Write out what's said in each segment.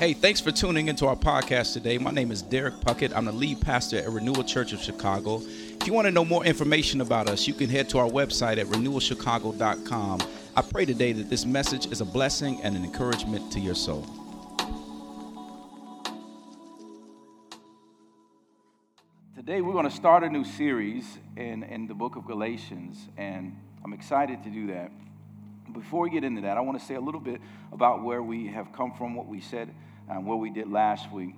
Hey, thanks for tuning into our podcast today. My name is Derrick Puckett. I'm the lead pastor at Renewal Church of Chicago. If you want to know more information about us, you can head to our website at renewalchicago.com. I pray today that this message is a blessing and an encouragement to your soul. Today, we're going to start a new series in, in the book of Galatians, and I'm excited to do that. Before we get into that, I want to say a little bit about where we have come from, what we said, and what we did last week.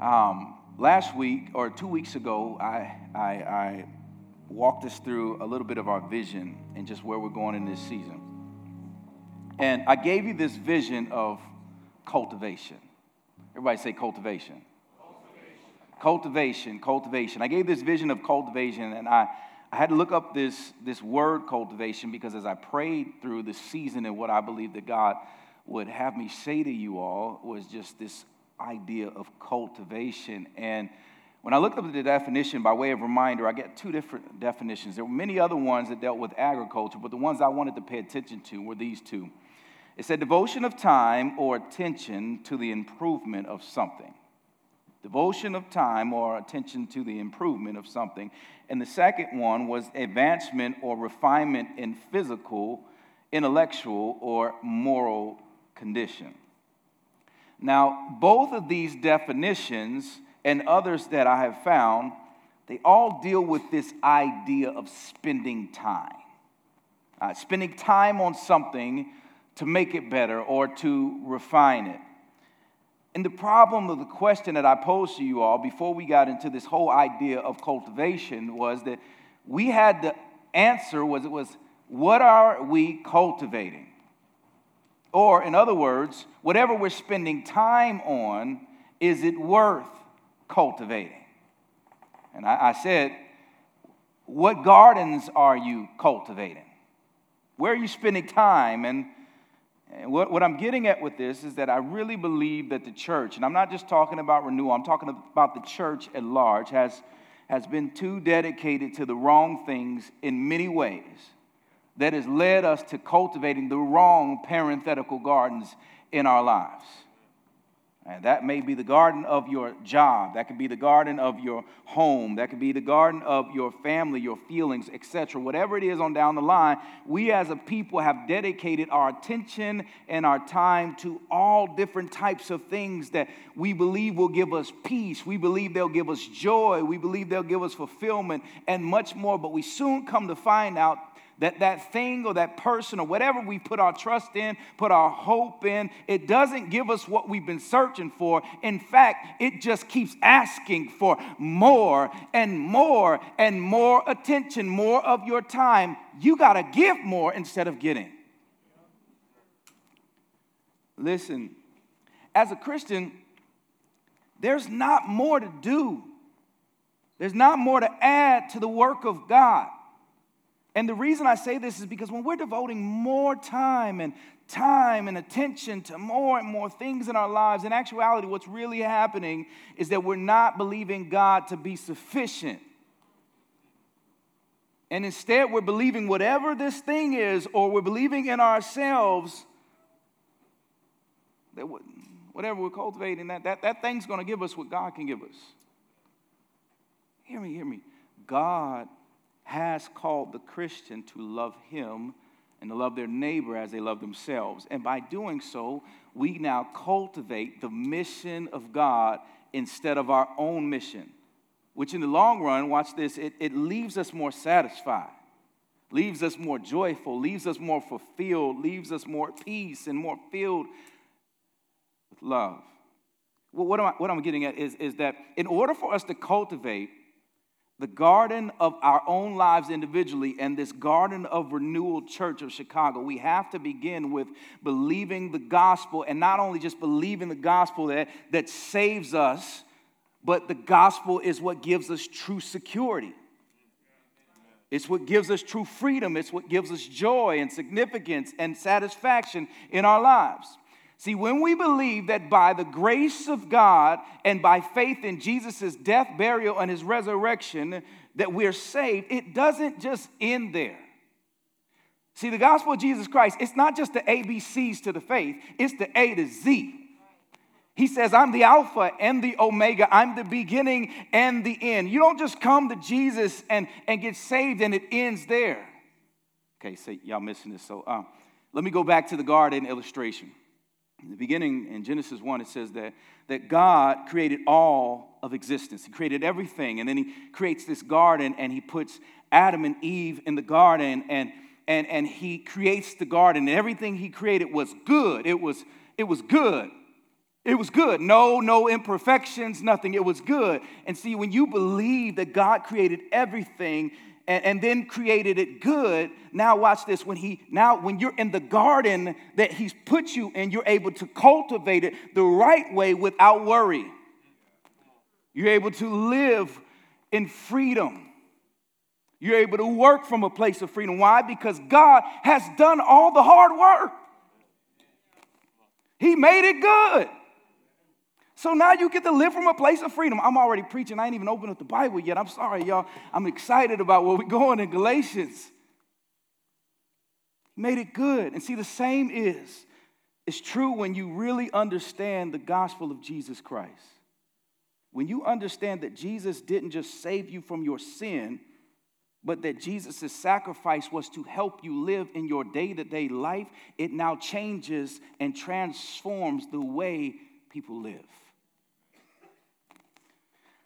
Um, last week, or two weeks ago, I, I, I walked us through a little bit of our vision and just where we're going in this season. And I gave you this vision of cultivation. Everybody say cultivation. Cultivation, cultivation. cultivation. I gave this vision of cultivation, and I, I had to look up this, this word cultivation because as I prayed through the season and what I believe that God would have me say to you all was just this idea of cultivation. And when I looked up the definition by way of reminder, I get two different definitions. There were many other ones that dealt with agriculture, but the ones I wanted to pay attention to were these two. It said devotion of time or attention to the improvement of something devotion of time or attention to the improvement of something. And the second one was advancement or refinement in physical, intellectual, or moral condition. Now, both of these definitions and others that I have found, they all deal with this idea of spending time. Uh, spending time on something to make it better or to refine it. And the problem of the question that I posed to you all before we got into this whole idea of cultivation was that we had the answer was it was what are we cultivating? Or in other words, whatever we're spending time on, is it worth cultivating? And I, I said, what gardens are you cultivating? Where are you spending time? And and what, what I'm getting at with this is that I really believe that the church, and I'm not just talking about renewal, I'm talking about the church at large, has, has been too dedicated to the wrong things in many ways that has led us to cultivating the wrong parenthetical gardens in our lives. And that may be the garden of your job. That could be the garden of your home. That could be the garden of your family, your feelings, etc. Whatever it is on down the line, we as a people have dedicated our attention and our time to all different types of things that we believe will give us peace. We believe they'll give us joy. We believe they'll give us fulfillment and much more. But we soon come to find out that that thing or that person or whatever we put our trust in, put our hope in, it doesn't give us what we've been searching for. In fact, it just keeps asking for more and more and more attention, more of your time. You got to give more instead of getting. Listen, as a Christian, there's not more to do. There's not more to add to the work of God. And the reason I say this is because when we're devoting more time and time and attention to more and more things in our lives, in actuality, what's really happening is that we're not believing God to be sufficient. And instead, we're believing whatever this thing is, or we're believing in ourselves that whatever we're cultivating, that, that, that thing's going to give us what God can give us. Hear me, hear me. God has called the Christian to love him and to love their neighbor as they love themselves. And by doing so, we now cultivate the mission of God instead of our own mission, which in the long run, watch this, it, it leaves us more satisfied, leaves us more joyful, leaves us more fulfilled, leaves us more peace and more filled with love. Well, what, am I, what I'm getting at is, is that in order for us to cultivate the garden of our own lives individually and this garden of renewal church of chicago. We have to begin with believing the gospel and not only just believing the gospel that, that saves us but the gospel is what gives us true security. It's what gives us true freedom. It's what gives us joy and significance and satisfaction in our lives See, when we believe that by the grace of God and by faith in Jesus' death, burial, and his resurrection, that we're saved, it doesn't just end there. See, the gospel of Jesus Christ, it's not just the ABCs to the faith, it's the A to Z. He says, I'm the Alpha and the Omega. I'm the beginning and the end. You don't just come to Jesus and, and get saved and it ends there. Okay, so y'all missing this. So uh, let me go back to the garden illustration. In the beginning, in Genesis 1, it says that, that God created all of existence. He created everything. And then he creates this garden and he puts Adam and Eve in the garden and, and, and he creates the garden. And everything he created was good. It was, it was good. It was good. No, no imperfections, nothing. It was good. And see, when you believe that God created everything and, and, then created it good, now watch this. When he now when you're in the garden that he's put you in, you're able to cultivate it the right way without worry. You're able to live in freedom. You're able to work from a place of freedom. Why? Because God has done all the hard work. He made it good. So now you get to live from a place of freedom. I'm already preaching. I ain't even opened up the Bible yet. I'm sorry, y'all. I'm excited about where we're going in Galatians. Made it good. And see, the same is, it's true when you really understand the gospel of Jesus Christ. When you understand that Jesus didn't just save you from your sin, but that Jesus' sacrifice was to help you live in your day to day life, it now changes and transforms the way people live.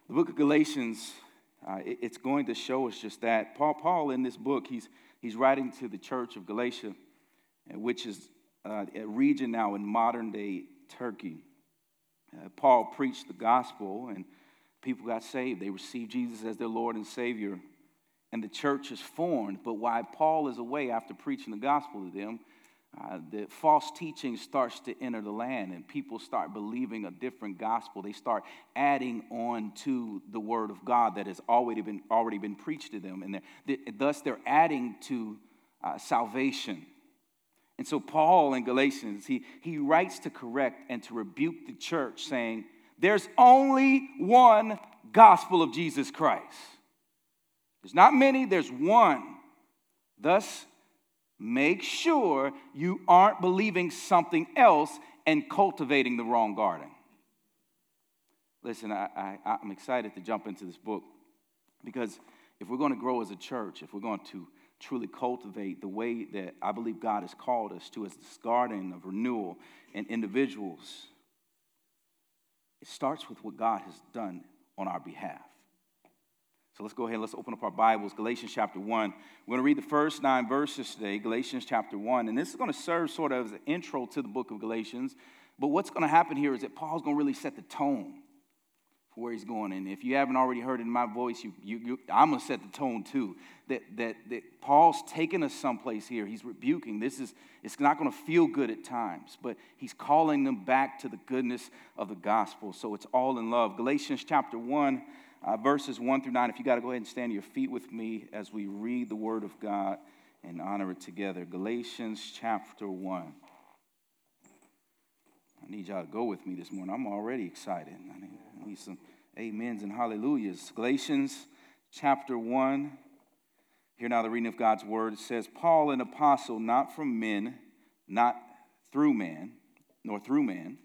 The book of Galatians, uh, it, it's going to show us just that. Paul, Paul, in this book, he's, he's writing to the church of Galatia, uh, which is uh, a region now in modern day Turkey. Uh, Paul preached the gospel, and people got saved. They received Jesus as their Lord and Savior, and the church is formed. But while Paul is away after preaching the gospel to them, uh, the false teaching starts to enter the land and people start believing a different gospel. They start adding on to the word of god that has already been already been preached to them. And they're, they, thus they're adding to uh, salvation. And so paul in galatians he, he writes to correct and to rebuke the church saying there's only one gospel of jesus christ. There's not many there's one. Thus Make sure you aren't believing something else and cultivating the wrong garden. Listen, I, I, I'm excited to jump into this book because if we're going to grow as a church, if we're going to truly cultivate the way that I believe God has called us to as this garden of renewal and individuals, it starts with what God has done on our behalf. So let's go ahead, and let's open up our Bibles, Galatians chapter 1. We're going to read the first nine verses today, Galatians chapter 1. And this is going to serve sort of as an intro to the book of Galatians. But what's going to happen here is that Paul's going to really set the tone for where he's going. And if you haven't already heard it in my voice, you, you, you, I'm going to set the tone too. That, that, that Paul's taking us someplace here. He's rebuking. This is, it's not going to feel good at times, but he's calling them back to the goodness of the gospel. So it's all in love. Galatians chapter 1 uh, verses 1 through 9. If you got to go ahead and stand your feet with me as we read the Word of God and honor it together. Galatians chapter 1. I need y'all to go with me this morning. I'm already excited. I need, I need some amens and hallelujahs. Galatians chapter 1. Here now the reading of God's word. It says, Paul, an apostle, not from men, not through man, nor through man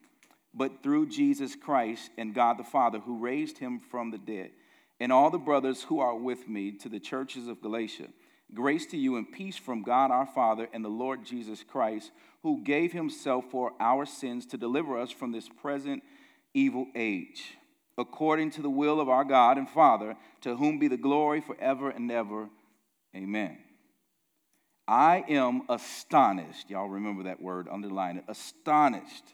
but through Jesus Christ and God the Father, who raised him from the dead. And all the brothers who are with me to the churches of Galatia. Grace to you and peace from God our Father and the Lord Jesus Christ, who gave himself for our sins to deliver us from this present evil age, according to the will of our God and Father, to whom be the glory forever and ever. Amen. I am astonished. Y'all remember that word, underline it. Astonished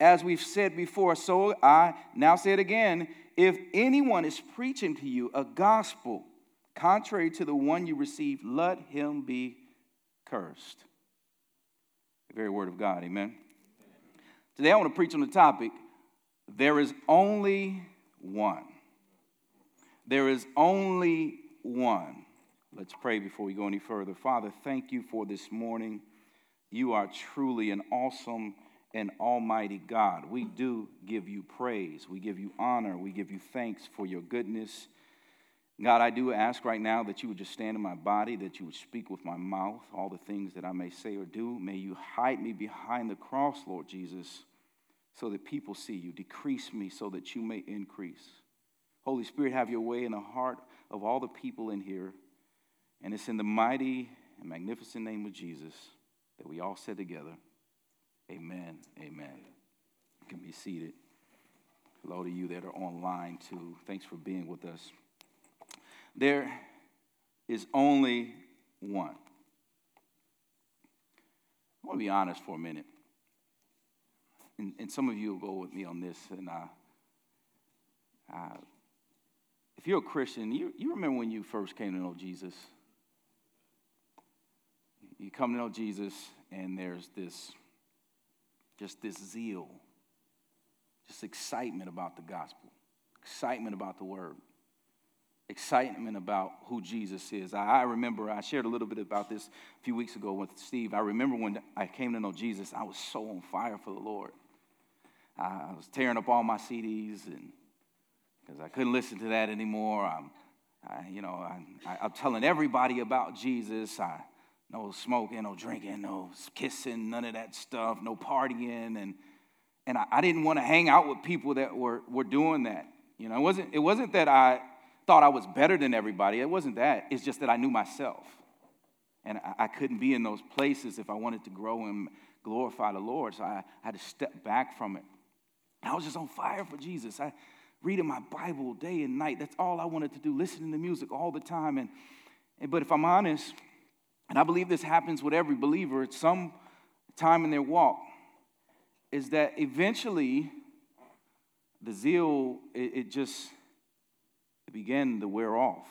As we've said before, so I now say it again if anyone is preaching to you a gospel contrary to the one you received, let him be cursed. The very word of God, amen. Today I want to preach on the topic There is only one. There is only one. Let's pray before we go any further. Father, thank you for this morning. You are truly an awesome and almighty God. We do give you praise. We give you honor. We give you thanks for your goodness. God, I do ask right now that you would just stand in my body, that you would speak with my mouth, all the things that I may say or do. May you hide me behind the cross, Lord Jesus, so that people see you. Decrease me so that you may increase. Holy Spirit, have your way in the heart of all the people in here. And it's in the mighty and magnificent name of Jesus that we all said together, Amen. Amen. You can be seated. Hello to you that are online, too. Thanks for being with us. There is only one. I want to be honest for a minute. And, and some of you will go with me on this. And uh, uh, if you're a Christian, you, you remember when you first came to know Jesus? You come to know Jesus, and there's this, just this zeal, just excitement about the gospel, excitement about the word excitement about who Jesus is. I, remember I shared a little bit about this a few weeks ago with Steve. I remember when I came to know Jesus, I was so on fire for the Lord. I was tearing up all my CDs and because I couldn't listen to that anymore. I'm, I, you know, I, am telling everybody about Jesus. I no smoking, no drinking, no kissing, none of that stuff, no partying, and and I, I didn't want to hang out with people that were were doing that. You know, it wasn't it wasn't that I thought I was better than everybody. It wasn't that. It's just that I knew myself. And I, I couldn't be in those places if I wanted to grow and glorify the Lord. So I, I had to step back from it. I was just on fire for Jesus. I reading my Bible day and night. That's all I wanted to do, listening to music all the time. And, and but if I'm honest, and I believe this happens with every believer at some time in their walk, is that eventually the zeal, it, it just it began to wear off.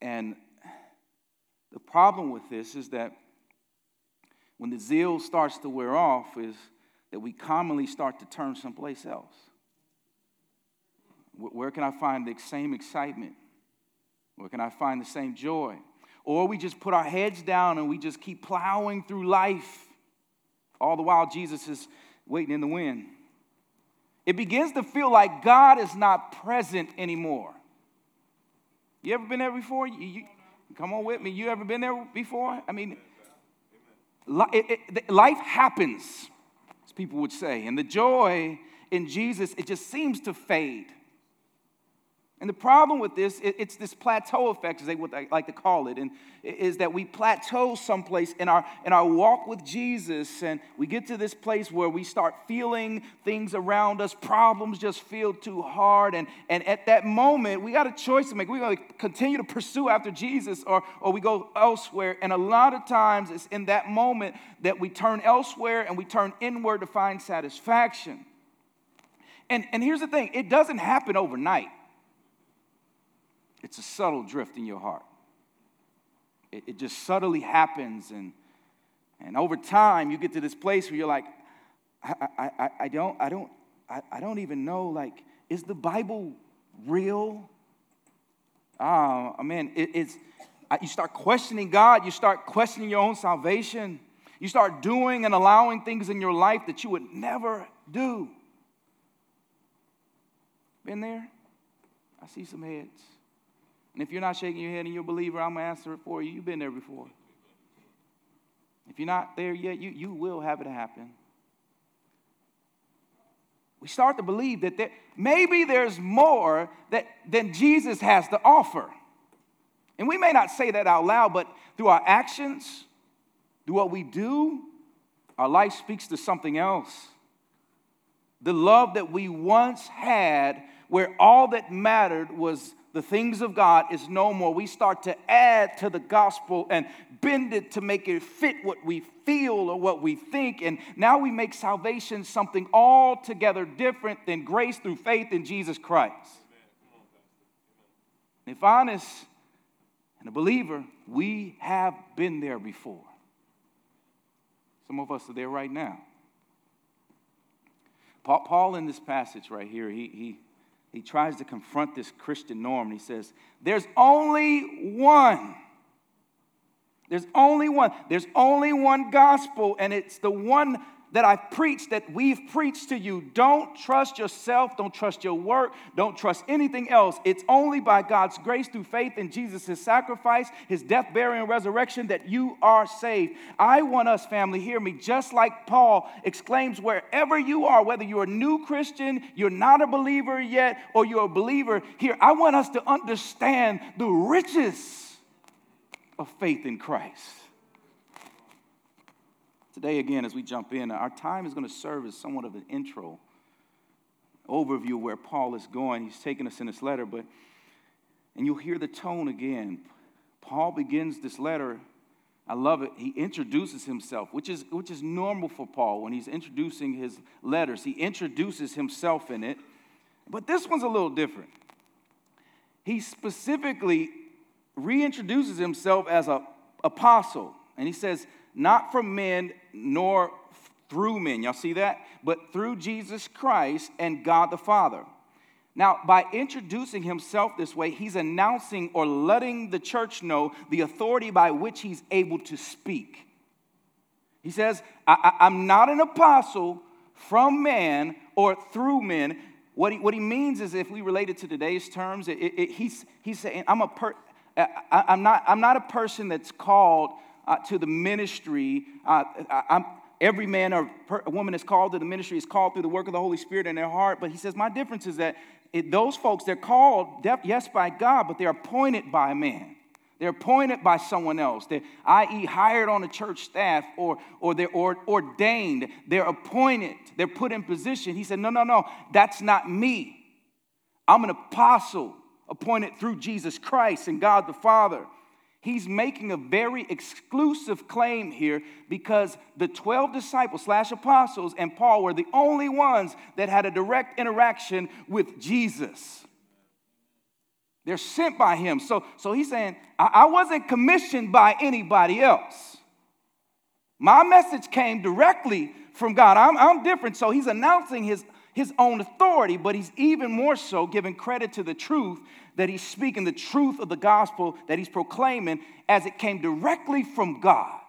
And the problem with this is that when the zeal starts to wear off, is that we commonly start to turn someplace else. Where can I find the same excitement? Where can I find the same joy? Or we just put our heads down and we just keep plowing through life, all the while Jesus is waiting in the wind it begins to feel like God is not present anymore. You ever been there before? You, you, come on with me. You ever been there before? I mean, life happens, as people would say, and the joy in Jesus, it just seems to fade. And the problem with this, it's this plateau effect, as they would like to call it, and is that we plateau someplace in our in our walk with Jesus, and we get to this place where we start feeling things around us, problems just feel too hard, and and at that moment we got a choice to make. We're going to continue to pursue after Jesus, or or we go elsewhere. And a lot of times it's in that moment that we turn elsewhere and we turn inward to find satisfaction. And and here's the thing: it doesn't happen overnight. It's a subtle drift in your heart. It, it just subtly happens. And, and over time, you get to this place where you're like, I, I, I, don't, I, don't, I, I don't even know, like, is the Bible real? Oh, man, it, it's, you start questioning God, you start questioning your own salvation, you start doing and allowing things in your life that you would never do. Been there? I see some heads. And if you're not shaking your head and you're a believer, I'm going to answer it for you. You've been there before. If you're not there yet, you, you will have it happen. We start to believe that there, maybe there's more that, than Jesus has to offer. And we may not say that out loud, but through our actions, through what we do, our life speaks to something else. The love that we once had, where all that mattered was the things of God is no more. We start to add to the gospel and bend it to make it fit what we feel or what we think. And now we make salvation something altogether different than grace through faith in Jesus Christ. If honest and a believer, we have been there before. Some of us are there right now. Paul, in this passage right here, he, he, he tries to confront this Christian norm. And he says, There's only one. There's only one. There's only one gospel, and it's the one that I've preached, that we've preached to you. Don't trust yourself. Don't trust your work. Don't trust anything else. It's only by God's grace through faith in Jesus' sacrifice, his death, burial, and resurrection that you are saved. I want us, family, hear me, just like Paul exclaims wherever you are, whether you're a new Christian, you're not a believer yet, or you're a believer here, I want us to understand the riches of faith in Christ. Today, again, as we jump in, our time is going to serve as somewhat of an intro, overview where Paul is going. He's taking us in this letter, but, and you'll hear the tone again. Paul begins this letter. I love it. He introduces himself, which is, which is normal for Paul when he's introducing his letters. He introduces himself in it, but this one's a little different. He specifically reintroduces himself as an apostle, and he says, not from men nor through men. Y'all see that? But through Jesus Christ and God the Father. Now, by introducing himself this way, he's announcing or letting the church know the authority by which he's able to speak. He says, I, am not an apostle from man or through men. What he, what he means is, if we relate it to today's terms, it, it, he's, he's saying, I'm, a per, I, I'm, not, I'm not a person that's called uh, to the ministry. Uh, I, every man or per, woman is called to the ministry is called through the work of the Holy Spirit in their heart. But he says, my difference is that it, those folks, they're called, yes, by God, but they're appointed by man. They're appointed by someone else. They're, i.e., hired on a church staff or, or they're or, ordained. They're appointed. They're put in position. He said, No, no, no, that's not me. I'm an apostle appointed through Jesus Christ and God the Father he's making a very exclusive claim here because the 12 disciples slash apostles and Paul were the only ones that had a direct interaction with Jesus. They're sent by him. So, so he's saying, I, I wasn't commissioned by anybody else. My message came directly from God. I'm, I'm different. So he's announcing his, his own authority, but he's even more so giving credit to the truth that he's speaking the truth of the gospel that he's proclaiming as it came directly from God.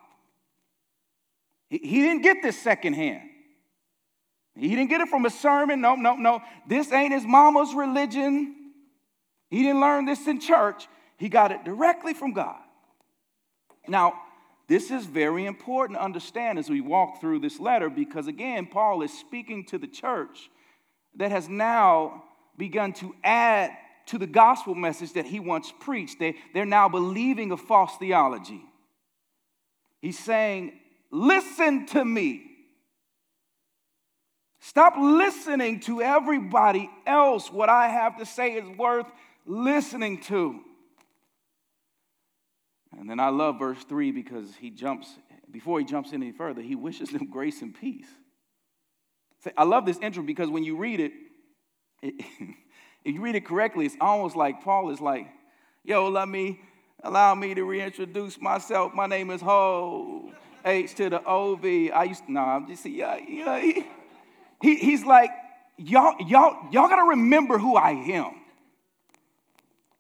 He didn't get this secondhand. He didn't get it from a sermon. No, no, no. This ain't his mama's religion. He didn't learn this in church. He got it directly from God. Now, this is very important to understand as we walk through this letter because, again, Paul is speaking to the church that has now begun to add to the gospel message that he once preached. They, they're now believing a false theology. He's saying, Listen to me. Stop listening to everybody else. What I have to say is worth listening to. And then I love verse 3 because he jumps, before he jumps any further, he wishes them grace and peace. I love this intro because when you read it, it if you read it correctly, it's almost like Paul is like, yo, let me, allow me to reintroduce myself. My name is Hov, H to the O-V. I used to, no, I'm just, yeah, yeah. He, he, he's like, y'all, y'all, y'all gotta remember who I am.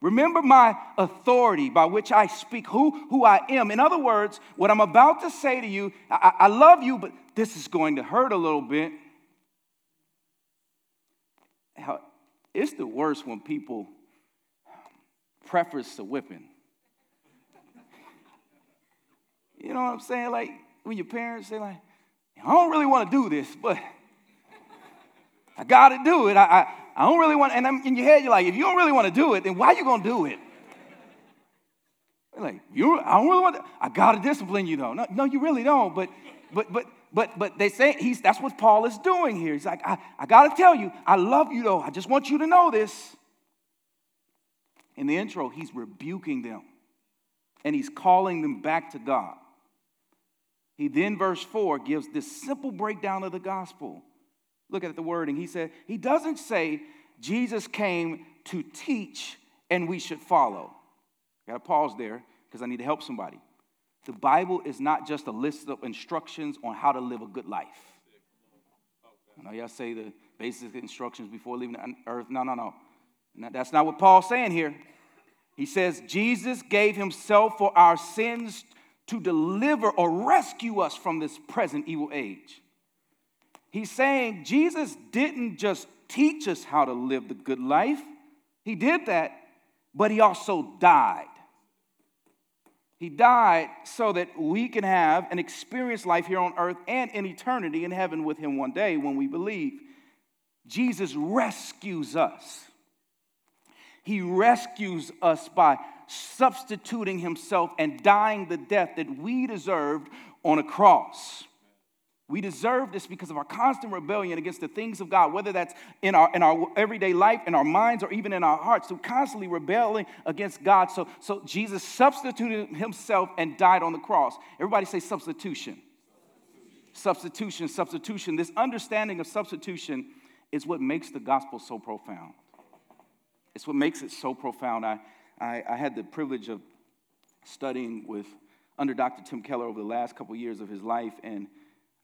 Remember my authority by which I speak, who, who I am. In other words, what I'm about to say to you, I, I love you, but this is going to hurt a little bit. It's the worst when people preface the whipping. You know what I'm saying? Like when your parents say, like, I don't really want to do this, but I got to do it. I, I, I don't really want, and I'm, in your head, you're like, if you don't really want to do it, then why are you going to do it? like, you, I don't really want to, I got to discipline you though. No, no, you really don't. But, but, but, but, but they say he's, that's what Paul is doing here. He's like, I, I got to tell you, I love you though. I just want you to know this. In the intro, he's rebuking them and he's calling them back to God. He then, verse 4, gives this simple breakdown of the gospel. Look at the wording. He said, He doesn't say Jesus came to teach and we should follow. I got to pause there because I need to help somebody. The Bible is not just a list of instructions on how to live a good life. I know y'all say the basic instructions before leaving the earth. No, no, no. That's not what Paul's saying here. He says, Jesus gave himself for our sins to deliver or rescue us from this present evil age. He's saying Jesus didn't just teach us how to live the good life, he did that, but he also died. He died so that we can have an experience life here on earth and in eternity in heaven with him one day when we believe. Jesus rescues us. He rescues us by substituting himself and dying the death that we deserved on a cross. We deserve this because of our constant rebellion against the things of God, whether that's in our, in our everyday life, in our minds, or even in our hearts. So constantly rebelling against God. So, so Jesus substituted himself and died on the cross. Everybody say substitution. Substitution, substitution. This understanding of substitution is what makes the gospel so profound. It's what makes it so profound. I, I, I had the privilege of studying with under Dr. Tim Keller over the last couple years of his life, and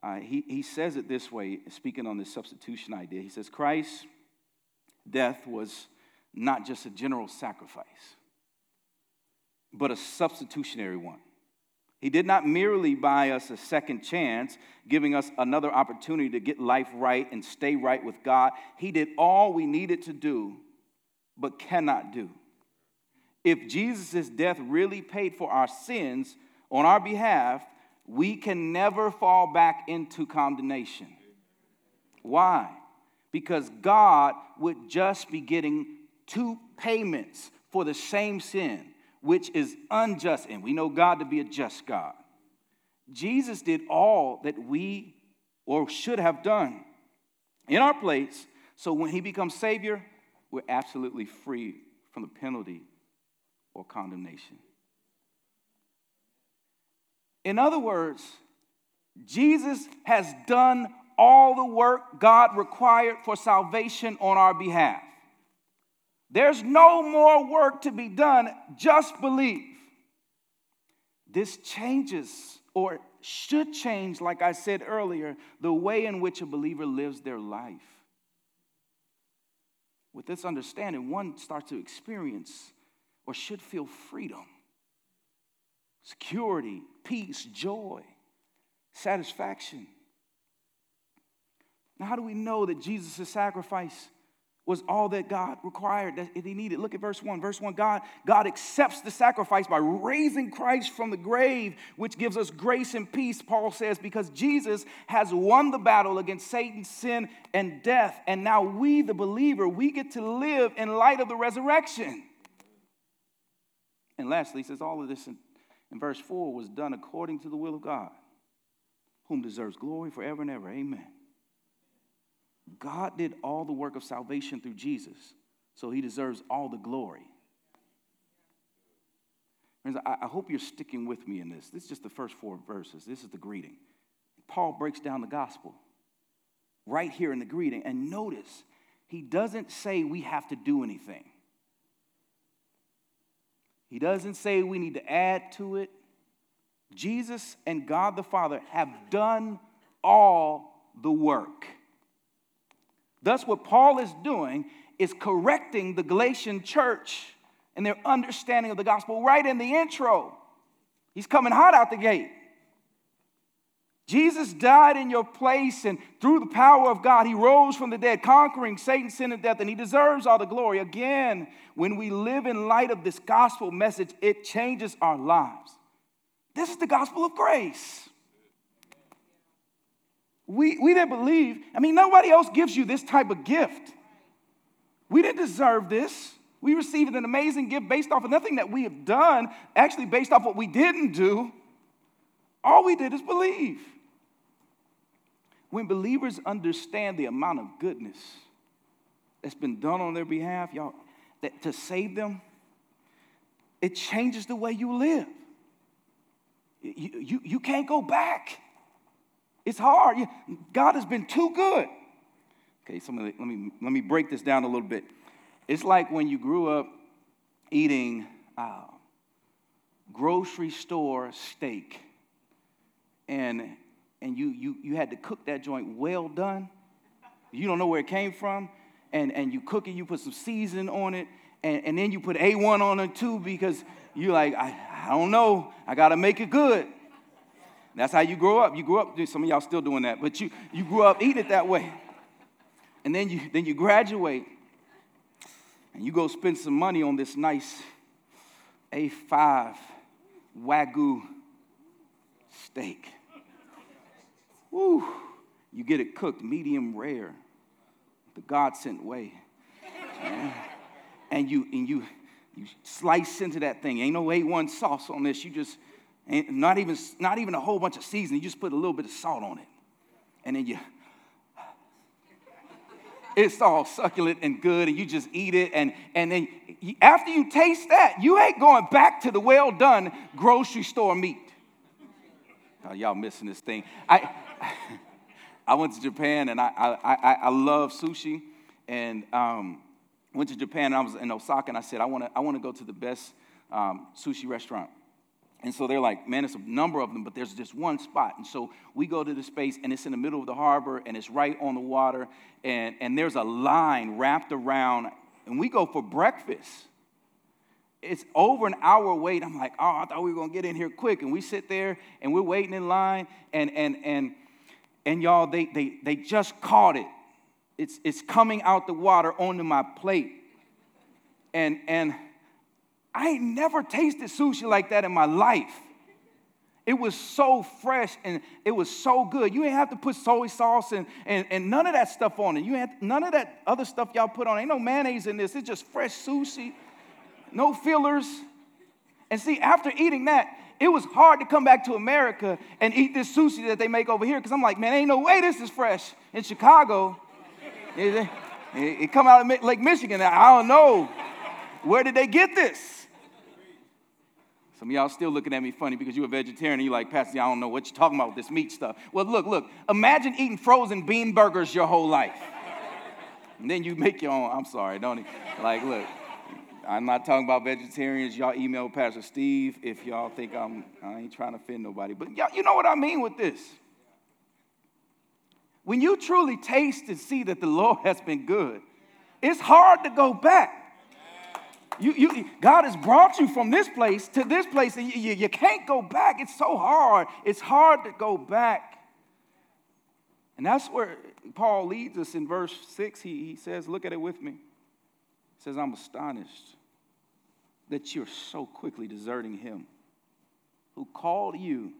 uh, he, he says it this way, speaking on this substitution idea. He says, Christ's death was not just a general sacrifice, but a substitutionary one. He did not merely buy us a second chance, giving us another opportunity to get life right and stay right with God. He did all we needed to do, but cannot do. If Jesus' death really paid for our sins on our behalf, we can never fall back into condemnation. Why? Because God would just be getting two payments for the same sin, which is unjust. And we know God to be a just God. Jesus did all that we or should have done in our place. So when he becomes Savior, we're absolutely free from the penalty or condemnation. In other words, Jesus has done all the work God required for salvation on our behalf. There's no more work to be done, just believe. This changes, or should change, like I said earlier, the way in which a believer lives their life. With this understanding, one starts to experience or should feel freedom security, peace, joy, satisfaction. Now, how do we know that Jesus' sacrifice was all that God required that he needed? Look at verse 1. Verse 1 God, God accepts the sacrifice by raising Christ from the grave, which gives us grace and peace, Paul says, because Jesus has won the battle against Satan, sin, and death. And now we, the believer, we get to live in light of the resurrection. And lastly, he says all of this in verse 4 was done according to the will of God, whom deserves glory forever and ever. Amen. God did all the work of salvation through Jesus, so he deserves all the glory. Friends, I hope you're sticking with me in this. This is just the first four verses. This is the greeting. Paul breaks down the gospel right here in the greeting. And notice, he doesn't say we have to do anything. He doesn't say we need to add to it. Jesus and God the Father have done all the work. Thus, what Paul is doing is correcting the Galatian church and their understanding of the gospel right in the intro. He's coming hot out the gate. Jesus died in your place, and through the power of God, he rose from the dead, conquering Satan, sin, and death, and he deserves all the glory. Again, when we live in light of this gospel message, it changes our lives. This is the gospel of grace. We, we didn't believe, I mean, nobody else gives you this type of gift. We didn't deserve this. We received an amazing gift based off of nothing that we have done, actually, based off what we didn't do. All we did is believe. When believers understand the amount of goodness that's been done on their behalf, y'all, that to save them, it changes the way you live. You, you, you can't go back. It's hard. God has been too good. Okay, so let me, let me break this down a little bit. It's like when you grew up eating uh, grocery store steak and and you, you, you had to cook that joint well done. You don't know where it came from. And, and you cook it, you put some season on it, and, and then you put A1 on it too because you're like, I, I don't know, I gotta make it good. That's how you grow up. You grew up, some of y'all still doing that, but you, you grew up eating it that way. And then you, then you graduate and you go spend some money on this nice A5 Wagyu steak. Woo! You get it cooked medium rare, the God sent way. and you and you you slice into that thing. Ain't no A1 sauce on this. You just not even not even a whole bunch of seasoning. You just put a little bit of salt on it. And then you it's all succulent and good, and you just eat it. And, and then after you taste that, you ain't going back to the well done grocery store meat. Oh, y'all missing this thing. I, I went to Japan and I, I, I, I love sushi. And um, went to Japan and I was in Osaka and I said, I want to I wanna go to the best um, sushi restaurant. And so they're like, man, it's a number of them, but there's just one spot. And so we go to the space, and it's in the middle of the harbor, and it's right on the water, and, and there's a line wrapped around, and we go for breakfast. It's over an hour wait. I'm like, oh, I thought we were gonna get in here quick. And we sit there and we're waiting in line, and and and and y'all, they they they just caught it. It's it's coming out the water onto my plate. And and I ain't never tasted sushi like that in my life. It was so fresh and it was so good. You ain't have to put soy sauce and, and, and none of that stuff on it. You ain't none of that other stuff y'all put on. Ain't no mayonnaise in this. It's just fresh sushi, no fillers. And see, after eating that, it was hard to come back to America and eat this sushi that they make over here because I'm like, man, ain't no way this is fresh in Chicago. it, it, come out of Lake Michigan. I don't know. Where did they get this? Some of y'all still looking at me funny because you're a vegetarian and you're like, Pastor, I don't know what you're talking about with this meat stuff. Well, look, look, imagine eating frozen bean burgers your whole life. and then you make your own. I'm sorry, don't he? Like, look, I'm not talking about vegetarians. Y'all email Pastor Steve if y'all think I'm, I ain't trying to offend nobody. But y'all, you know what I mean with this. When you truly taste and see that the Lord has been good, it's hard to go back. You, you, God has brought you from this place to this place, and you, you, can't go back. It's so hard. It's hard to go back. And that's where Paul leads us in verse 6. He, he says, Look at it with me. Says, I'm astonished that you're so quickly deserting him who called you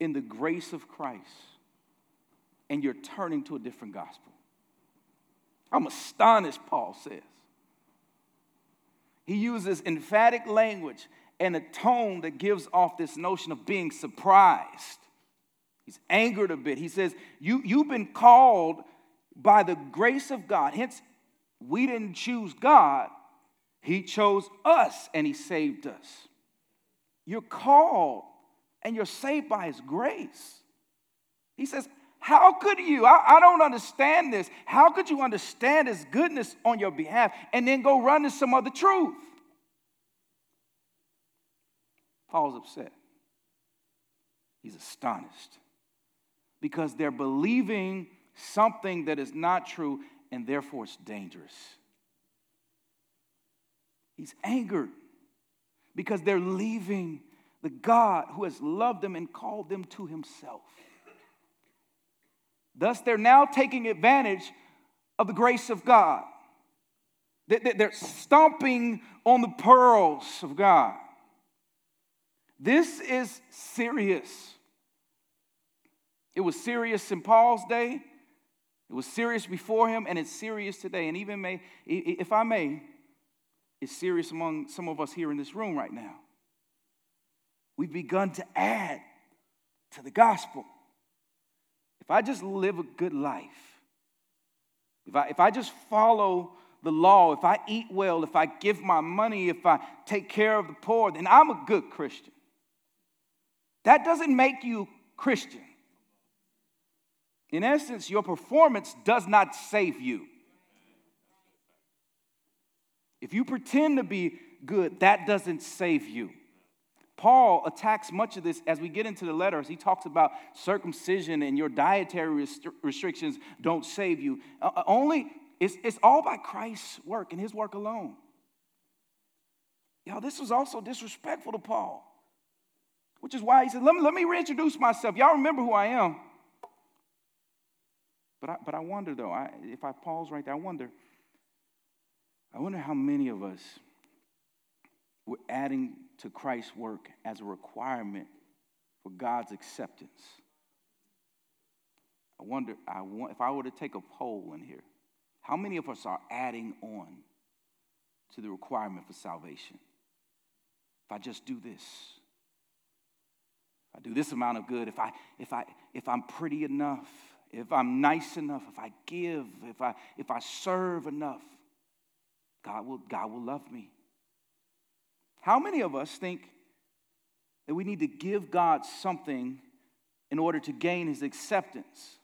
in the grace of Christ and you're turning to a different gospel. I'm astonished, Paul says. He uses emphatic language and a tone that gives off this notion of being surprised. He's angered a bit. He says, you, You've been called by the grace of God. Hence, we didn't choose God, He chose us and He saved us. You're called and you're saved by His grace. He says, how could you? I, I, don't understand this. How could you understand His goodness on your behalf and then go run to some other truth? Paul's upset. He's astonished because they're believing something that is not true and therefore it's dangerous. He's angered because they're leaving the God who has loved them and called them to himself. Thus, they're now taking advantage of the grace of God. They're stomping on the pearls of God. This is serious. It was serious in Paul's day, it was serious before him, and it's serious today. And even may, if I may, it's serious among some of us here in this room right now. We've begun to add to the gospel. If I just live a good life, if I, if I just follow the law, if I eat well, if I give my money, if I take care of the poor, then I'm a good Christian. That doesn't make you Christian. In essence, your performance does not save you. If you pretend to be good, that doesn't save you. Paul attacks much of this as we get into the letters. He talks about circumcision and your dietary restri- restrictions don't save you. Uh, uh, only, it's, it's all by Christ's work and his work alone. Y'all, this was also disrespectful to Paul, which is why he said, Let me, let me reintroduce myself. Y'all remember who I am. But I, but I wonder, though, I, if I pause right there, I wonder, I wonder how many of us we're adding to Christ's work as a requirement for God's acceptance. I wonder I want, if I were to take a poll in here, how many of us are adding on to the requirement for salvation? If I just do this, if I do this amount of good, if I if I if I'm pretty enough, if I'm nice enough, if I give, if I if I serve enough, God will God will love me. How many of us think that we need to give God something in order to gain his acceptance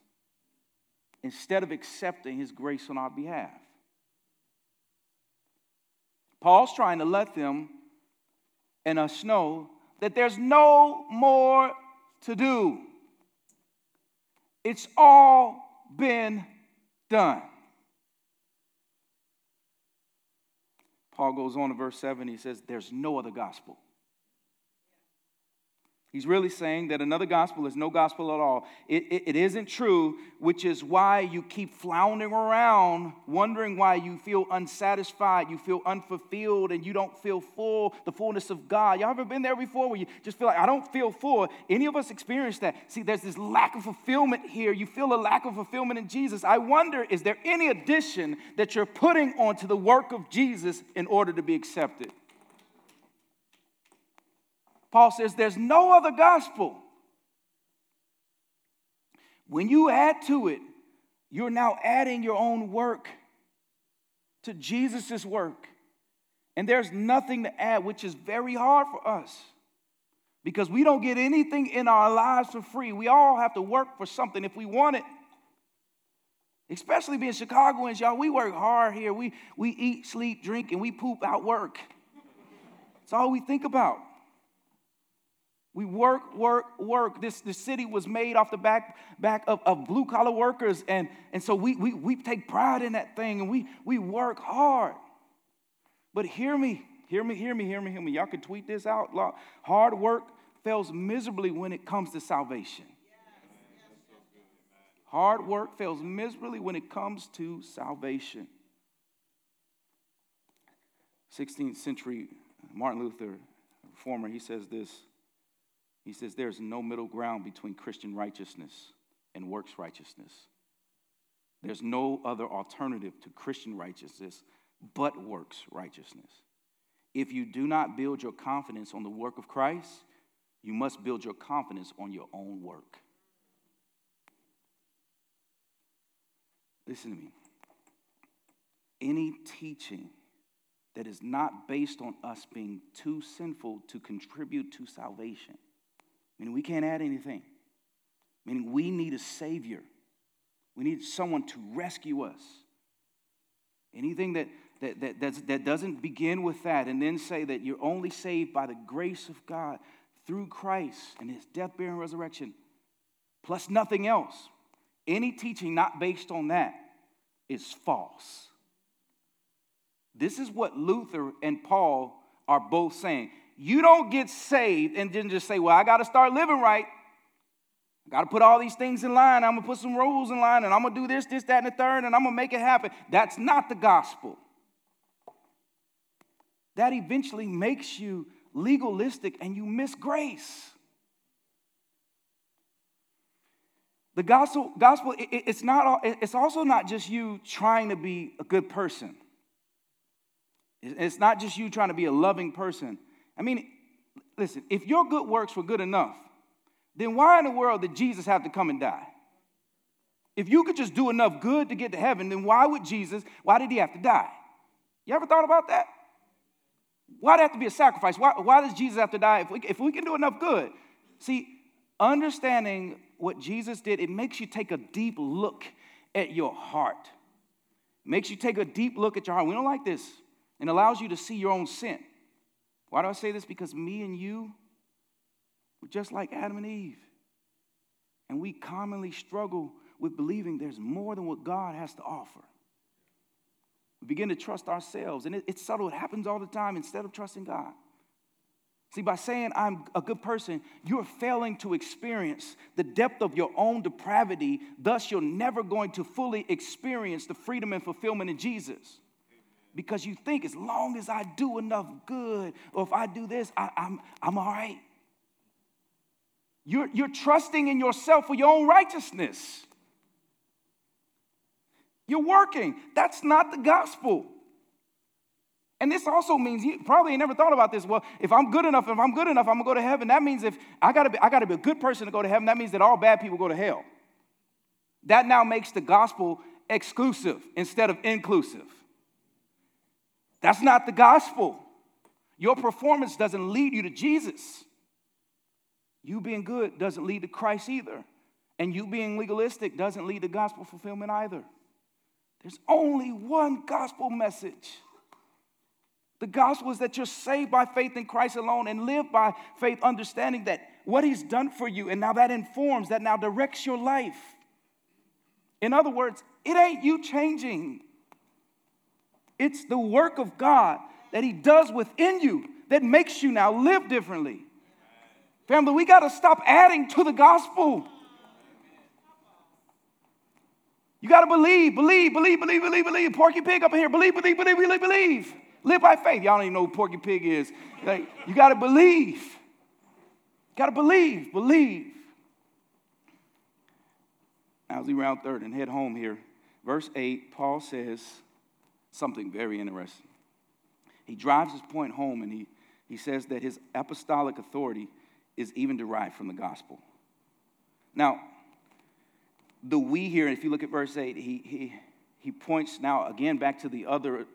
instead of accepting his grace on our behalf? Paul's trying to let them and us know that there's no more to do. It's all been done. Paul goes on to verse 7, he says, There's no other gospel. He's really saying that another gospel is no gospel at all. It, it, it isn't true, which is why you keep floundering around, wondering why you feel unsatisfied, you feel unfulfilled, and you don't feel full, the fullness of God. Y'all ever been there before where you just feel like, I don't feel full? Any of us experience that? See, there's this lack of fulfillment here. You feel a lack of fulfillment in Jesus. I wonder, is there any addition that you're putting onto the work of Jesus in order to be accepted? Paul says there's no other gospel. When you add to it, you're now adding your own work to Jesus' work. And there's nothing to add, which is very hard for us because we don't get anything in our lives for free. We all have to work for something if we want it. Especially being Chicagoans, y'all, we work hard here. We, we eat, sleep, drink, and we poop out work. It's all we think about. We work, work, work. This, this city was made off the back, back of, of blue collar workers. And, and so we, we, we take pride in that thing and we, we work hard. But hear me, hear me, hear me, hear me, hear me. Y'all can tweet this out. Hard work fails miserably when it comes to salvation. Hard work fails miserably when it comes to salvation. 16th century Martin Luther, reformer, he says this. He says there's no middle ground between Christian righteousness and works righteousness. There's no other alternative to Christian righteousness but works righteousness. If you do not build your confidence on the work of Christ, you must build your confidence on your own work. Listen to me. Any teaching that is not based on us being too sinful to contribute to salvation meaning we can't add anything, meaning we need a Savior. We need someone to rescue us. Anything that, that, that, that doesn't begin with that and then say that you're only saved by the grace of God through Christ and his death, burial, and resurrection, plus nothing else, any teaching not based on that is false. This is what Luther and Paul are both saying. You don't get saved and then just say, Well, I got to start living right. I got to put all these things in line. I'm going to put some rules in line and I'm going to do this, this, that, and the third, and I'm going to make it happen. That's not the gospel. That eventually makes you legalistic and you miss grace. The gospel, gospel it, it's, not, it's also not just you trying to be a good person. It's not just you trying to be a loving person. I mean, listen, if your good works were good enough, then why in the world did Jesus have to come and die? If you could just do enough good to get to heaven, then why would Jesus, why did he have to die? You ever thought about that? Why'd it have to be a sacrifice? Why, why does Jesus have to die if we, if we can do enough good? See, understanding what Jesus did, it makes you take a deep look at your heart. It makes you take a deep look at your heart. We don't like this. And allows you to see your own sin. Why do I say this? Because me and you, We're just like Adam and Eve. And we commonly struggle with believing there's more than what God has to offer. We begin to trust ourselves, and it, it's subtle, it happens all the time instead of trusting God. See, by saying I'm a good person, you're failing to experience the depth of your own depravity. Thus, you're never going to fully experience the freedom and fulfillment in Jesus. Because you think as long as I do enough good, or if I do this, I, am I'm, I'm all right. You're, you're trusting in yourself for your own righteousness. You're working. That's not the gospel. And this also means you probably never thought about this. Well, if I'm good enough, if I'm good enough, I'm gonna go to heaven. That means if I gotta be, I gotta be a good person to go to heaven, that means that all bad people go to hell. That now makes the gospel exclusive instead of inclusive. That's not the gospel. Your performance doesn't lead you to Jesus. You being good doesn't lead to Christ either. And you being legalistic doesn't lead to gospel fulfillment either. There's only one gospel message. The gospel is that you're saved by faith in Christ alone and live by faith, understanding that what he's done for you, and now that informs, that now directs your life. In other words, it ain't you changing, it's the work of God that he does within you that makes you now live differently. Family, we got to stop adding to the gospel. You got to believe, believe, believe, believe, believe, believe. Porky Pig up in here, believe, believe, believe, believe, believe. Live by faith. Y'all don't even know who Porky Pig is. Like, you got to believe. Got to believe, believe. As we round third and head home here, verse 8, Paul says something very interesting. He drives his point home and he, he says that his apostolic authority is even derived from the gospel. Now, the we here, if you look at verse 8, he, he, he points now again back to the other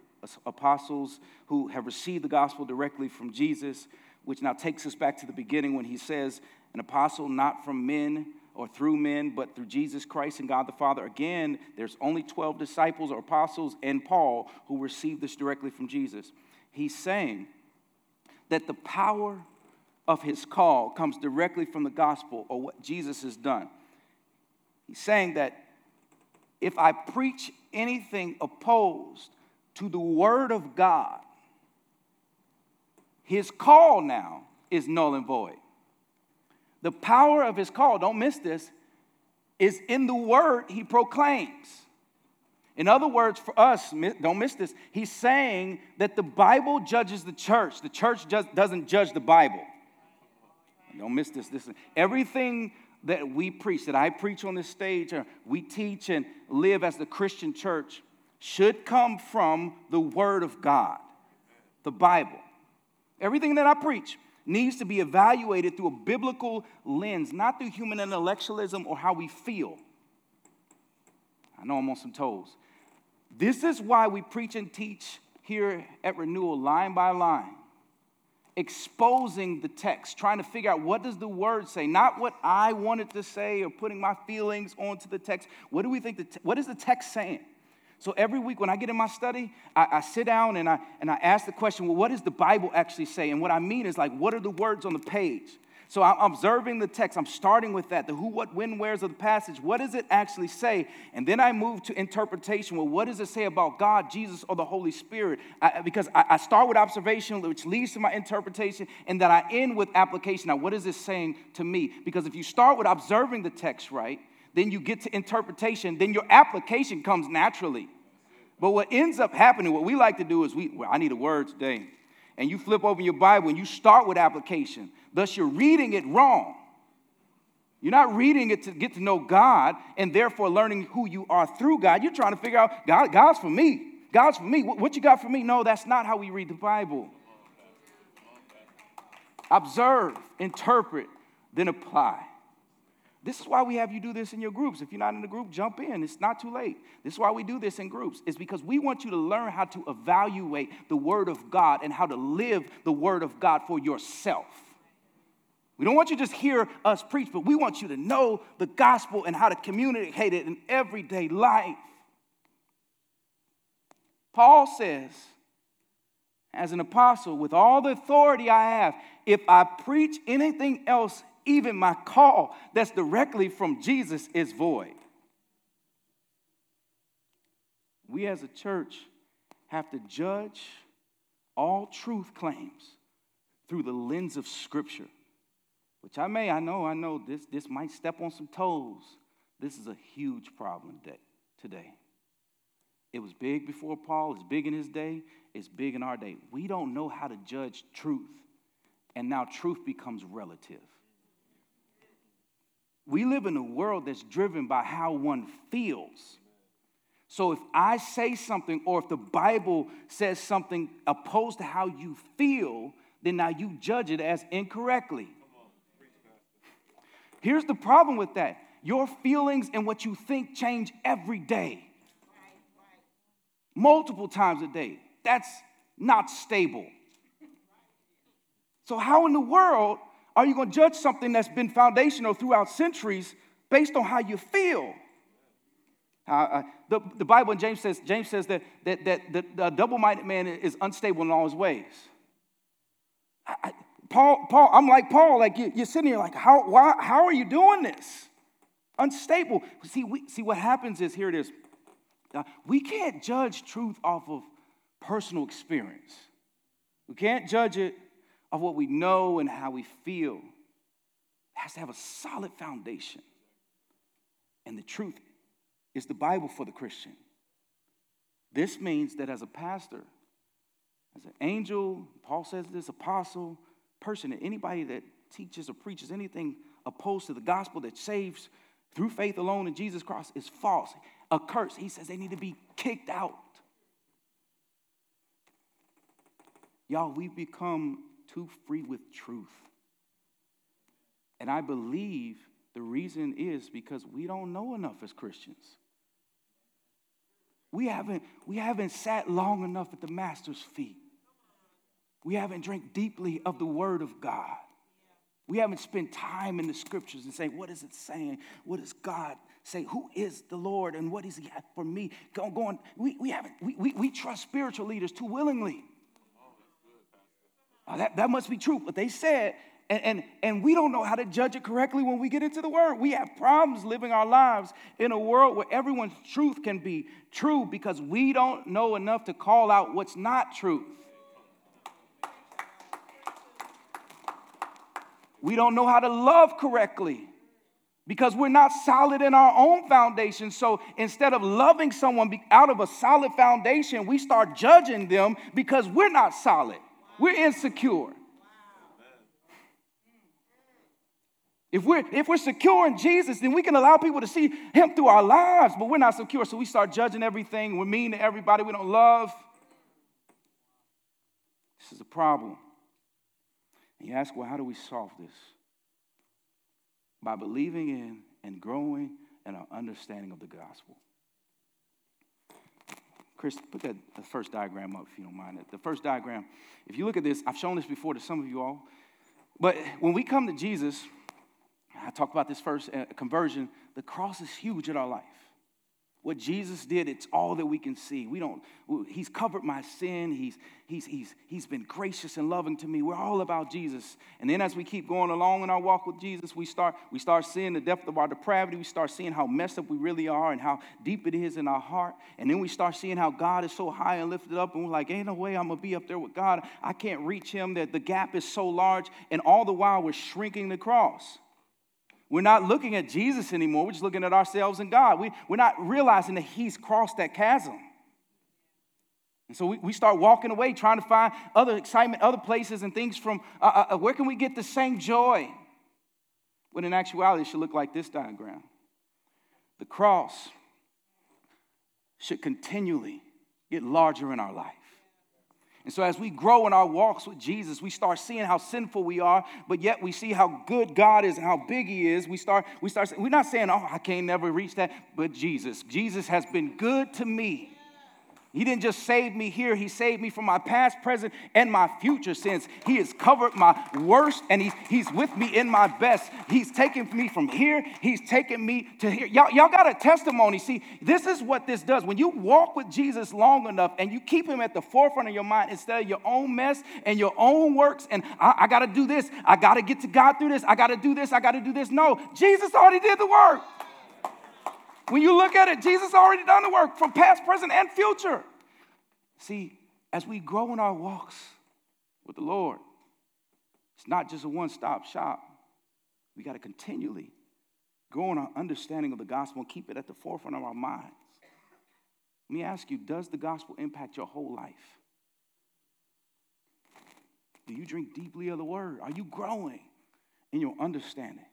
apostles who have received the gospel directly from Jesus, which now takes us back to the beginning when he says, An apostle not from men or through men, but through Jesus Christ and God the Father. Again, there's only 12 disciples or apostles and Paul who received this directly from Jesus. He's saying that the power of his call comes directly from the gospel or what Jesus has done. He's saying that if I preach anything opposed to the Word of God, his call now is null and void. The power of his call, don't miss this, is in the word he proclaims. In other words, for us, don't miss this, he's saying that the Bible judges the church. The church just doesn't judge the Bible. Don't miss this. this everything that we preach, that I preach on this stage, or we teach and live as the Christian church, should come from the Word of God, the Bible. Everything that I preach needs to be evaluated through a biblical lens, not through human intellectualism or how we feel. I know I'm on some toes. This is why we preach and teach here at Renewal line by line, exposing the text, trying to figure out what does the word say, not what I wanted to say or putting my feelings onto the text. What do we think the te- what is the text saying? So every week when I get in my study, I, I, sit down and I, and I ask the question, well, what does the Bible actually say? And what I mean is like, what are the words on the page? So I'm observing the text. I'm starting with that, the who, what, when, where's of the passage. What does it actually say? And then I move to interpretation. Well, what does it say about God, Jesus, or the Holy Spirit? I, because I, I start with observation, which leads to my interpretation, and then I end with application. Now, what is this saying to me? Because if you start with observing the text right, then you get to interpretation, then your application comes naturally. But what ends up happening, what we like to do is we, well, I need a word today. And you flip open your Bible and you start with application. Thus, you're reading it wrong. You're not reading it to get to know God and therefore learning who you are through God. You're trying to figure out God, God's for me. God's for me. What, what you got for me? No, that's not how we read the Bible. Observe, interpret, then apply. This is why we have you do this in your groups. If you're not in a group, jump in. It's not too late. This is why we do this in groups. It's because we want you to learn how to evaluate the Word of God and how to live the Word of God for yourself. We don't want you to just hear us preach, but we want you to know the gospel and how to communicate it in everyday life. Paul says, as an apostle, with all the authority I have, if I preach anything else even my call that's directly from Jesus is void. We as a church have to judge all truth claims through the lens of Scripture, which I may, I know, I know this, this might step on some toes. This is a huge problem that, today. It was big before Paul, it's big in his day, it's big in our day. We don't know how to judge truth, and now truth becomes relative. We live in a world that's driven by how one feels. So if I say something, or if the Bible says something opposed to how you feel, then now you judge it as incorrectly. Here's the problem with that your feelings and what you think change every day, multiple times a day. That's not stable. So, how in the world are you going to judge something that's been foundational throughout centuries based on how you feel? Uh, uh, the, the Bible in James says, James says that, that, that the, the double-minded man is unstable in all his ways. I, I, Paul, Paul, I'm like Paul, like you, are sitting here like, how, why, how are you doing this? Unstable. See, we, see what happens is, here it is. Uh, we can't judge truth off of personal experience. We can't judge it of what we know and how we feel. Has to have a solid foundation. And the truth is the Bible for the Christian. This means that as a pastor, as an angel, Paul says this, apostle, person, anybody that teaches or preaches anything opposed to the gospel that saves through faith alone in Jesus Christ is false. A curse. He says they need to be kicked out. Y'all, we've become too free with truth. And I believe the reason is because we don't know enough as Christians. We haven't, we haven't sat long enough at the Master's feet. We haven't drank deeply of the Word of God. We haven't spent time in the scriptures and say, what is it saying? What does God say? Who is the Lord and what is He for me? Go, going, we, we haven't, we, we, we trust spiritual leaders too willingly. Oh, that, that must be true. But they said, and, and, and we don't know how to judge it correctly when we get into the word. We have problems living our lives in a world where everyone's truth can be true because we don't know enough to call out what's not truth. We don't know how to love correctly because we're not solid in our own foundation. So instead of loving someone out of a solid foundation, we start judging them because we're not solid. We're insecure. If we're, if we're secure in Jesus, then we can allow people to see Him through our lives, but we're not secure. So we start judging everything. We're mean to everybody we don't love. This is a problem. And you ask, well, how do we solve this? By believing in and growing in our understanding of the gospel. Chris, put that the first diagram up if you don't mind. The first diagram, if you look at this, I've shown this before to some of you all, but when we come to Jesus, I talked about this first uh, conversion, the cross is huge in our life. What Jesus did, it's all that we can see. We don't, he's covered my sin. He's, he's, he's, he's been gracious and loving to me. We're all about Jesus. And then as we keep going along in our walk with Jesus, we start, we start seeing the depth of our depravity. We start seeing how messed up we really are and how deep it is in our heart. And then we start seeing how God is so high and lifted up. And we're like, ain't no way I'm going to be up there with God. I can't reach him. That the gap is so large. And all the while, we're shrinking the cross. We're not looking at Jesus anymore. We're just looking at ourselves and God. We, we're not realizing that He's crossed that chasm. And so we, we start walking away trying to find other excitement, other places, and things from uh, uh, uh, where can we get the same joy? When in actuality, it should look like this diagram. The cross should continually get larger in our life. And so, as we grow in our walks with Jesus, we start seeing how sinful we are, but yet we see how good God is and how big He is. We start, we start, we're not saying, oh, I can't never reach that, but Jesus. Jesus has been good to me. He didn't just save me here, He saved me from my past, present, and my future sins. He has covered my worst and He's, he's with me in my best. He's taken me from here, He's taken me to here. Y'all, y'all got a testimony. See, this is what this does. When you walk with Jesus long enough and you keep Him at the forefront of your mind instead of your own mess and your own works, and I, I got to do this, I got to get to God through this, I got to do this, I got to do this. No, Jesus already did the work. When you look at it, Jesus already done the work from past, present, and future. See, as we grow in our walks with the Lord, it's not just a one stop shop. We got to continually grow in our understanding of the gospel and keep it at the forefront of our minds. Let me ask you does the gospel impact your whole life? Do you drink deeply of the word? Are you growing in your understanding?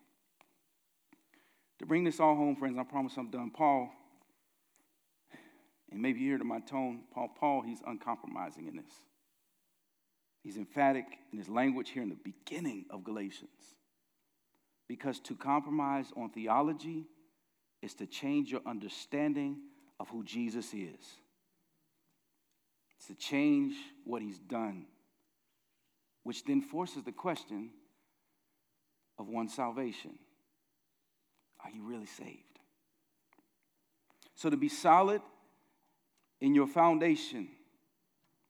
To bring this all home, friends, I promise I'm done. Paul, and maybe you hear to my tone, Paul, Paul, he's uncompromising in this. He's emphatic in his language here in the beginning of Galatians. Because to compromise on theology is to change your understanding of who Jesus is. It's to change what he's done, which then forces the question of one's salvation. Are you really saved? So, to be solid in your foundation,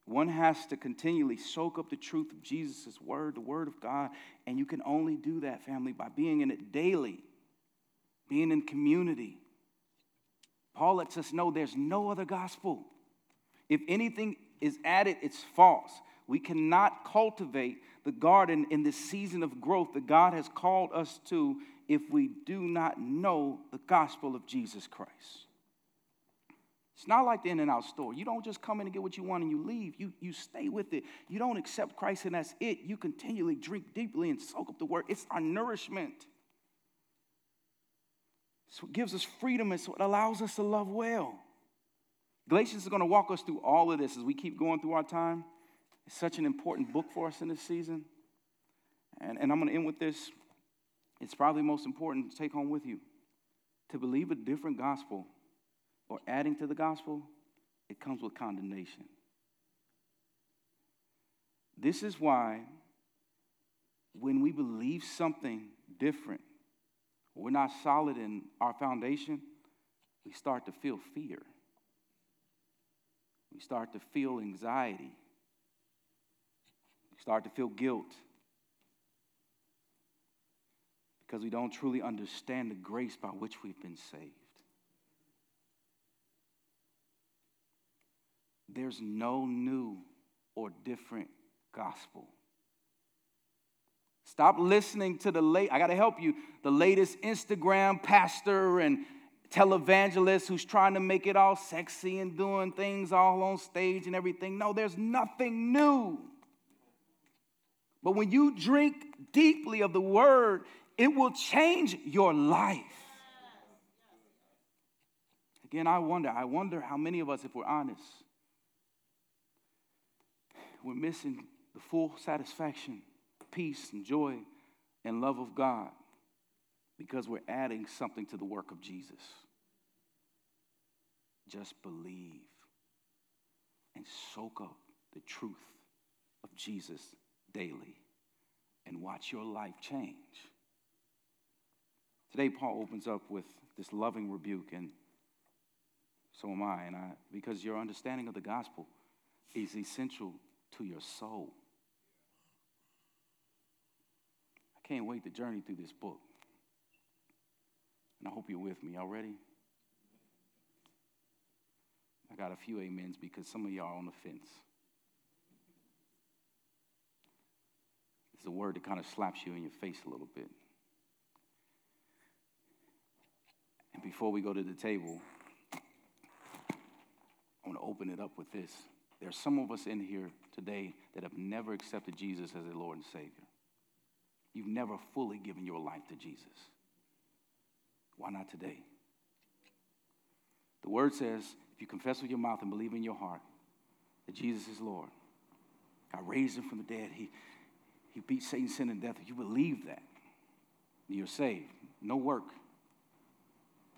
one has to continually soak up the truth of Jesus' word, the word of God. And you can only do that, family, by being in it daily, being in community. Paul lets us know there's no other gospel. If anything is added, it's false. We cannot cultivate the garden in this season of growth that God has called us to if we do not know the gospel of Jesus Christ. It's not like the in and out store. You don't just come in and get what you want and you leave. You, you stay with it. You don't accept Christ and that's it. You continually drink deeply and soak up the word. It's our nourishment. It's what gives us freedom. It's what allows us to love well. Galatians is going to walk us through all of this as we keep going through our time. It's such an important book for us in this season. And, and I'm going to end with this. It's probably most important to take home with you. To believe a different gospel or adding to the gospel, it comes with condemnation. This is why when we believe something different, we're not solid in our foundation, we start to feel fear. We start to feel anxiety. We start to feel guilt because we don't truly understand the grace by which we've been saved. There's no new or different gospel. Stop listening to the late, I gotta help you, the latest Instagram pastor and televangelist who's trying to make it all sexy and doing things all on stage and everything. No, there's nothing new. But when you drink deeply of the word, it will change your life. Again, I wonder, I wonder how many of us, if we're honest, we're missing the full satisfaction, peace, and joy and love of God because we're adding something to the work of Jesus. Just believe and soak up the truth of Jesus daily and watch your life change. Today, Paul opens up with this loving rebuke, and so am I. And I, because your understanding of the gospel is essential to your soul. I can't wait to journey through this book. And I hope you're with me. Y'all ready? I got a few amens because some of y'all are on the fence. It's a word that kind of slaps you in your face a little bit. And before we go to the table, I want to open it up with this. There are some of us in here today that have never accepted Jesus as their Lord and Savior. You've never fully given your life to Jesus. Why not today? The word says if you confess with your mouth and believe in your heart that Jesus is Lord, God raised him from the dead, he, he beat Satan, sin, and death. If you believe that, you're saved. No work.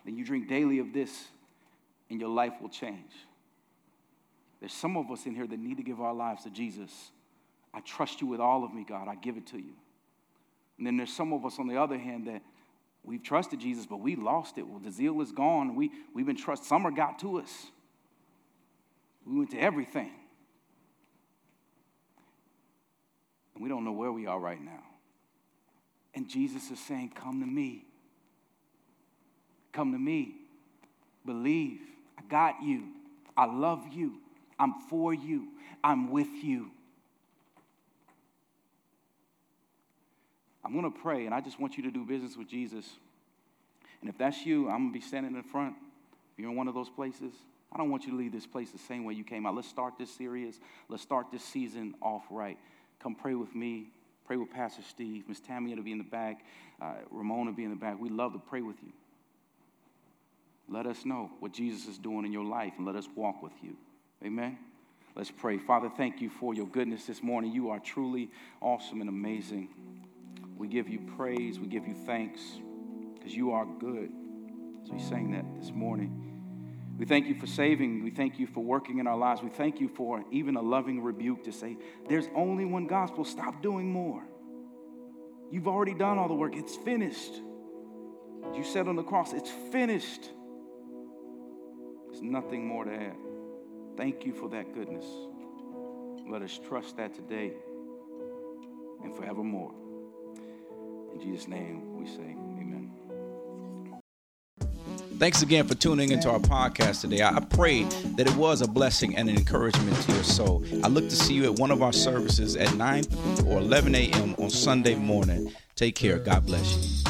Then you drink daily of this, and your life will change. There's some of us in here that need to give our lives to Jesus. I trust you with all of me, God. I give it to you. And then there's some of us on the other hand that we've trusted Jesus, but we lost it. Well, the zeal is gone. We, we've been trust. Summer got to us. We went to everything. And we don't know where we are right now. And Jesus is saying, Come to me. Come to me. Believe. I got you. I love you. I'm for you. I'm with you. I'm going to pray, and I just want you to do business with Jesus. And if that's you, I'm going to be standing in front. If you're in one of those places, I don't want you to leave this place the same way you came out. Let's start this series. Let's start this season off right. Come pray with me. Pray with Pastor Steve. Miss Tammy will be in the back. Uh, Ramona will be in the back. We'd love to pray with you. Let us know what Jesus is doing in your life and let us walk with you. Amen. Let's pray. Father, thank you for your goodness this morning. You are truly awesome and amazing. We give you praise. We give you thanks because you are good. As we sang that this morning. We thank you for saving. We thank you for working in our lives. We thank you for even a loving rebuke to say, there's only one gospel. Stop doing more. You've already done all the work. It's finished. You said on the cross, it's finished. There's nothing more to add. Thank you for that goodness. Let us trust that today and forevermore. In Jesus' name we say, Amen. Thanks again for tuning into our podcast today. I pray that it was a blessing and an encouragement to your soul. I look to see you at one of our services at 9 or 11 a.m. on Sunday morning. Take care. God bless you.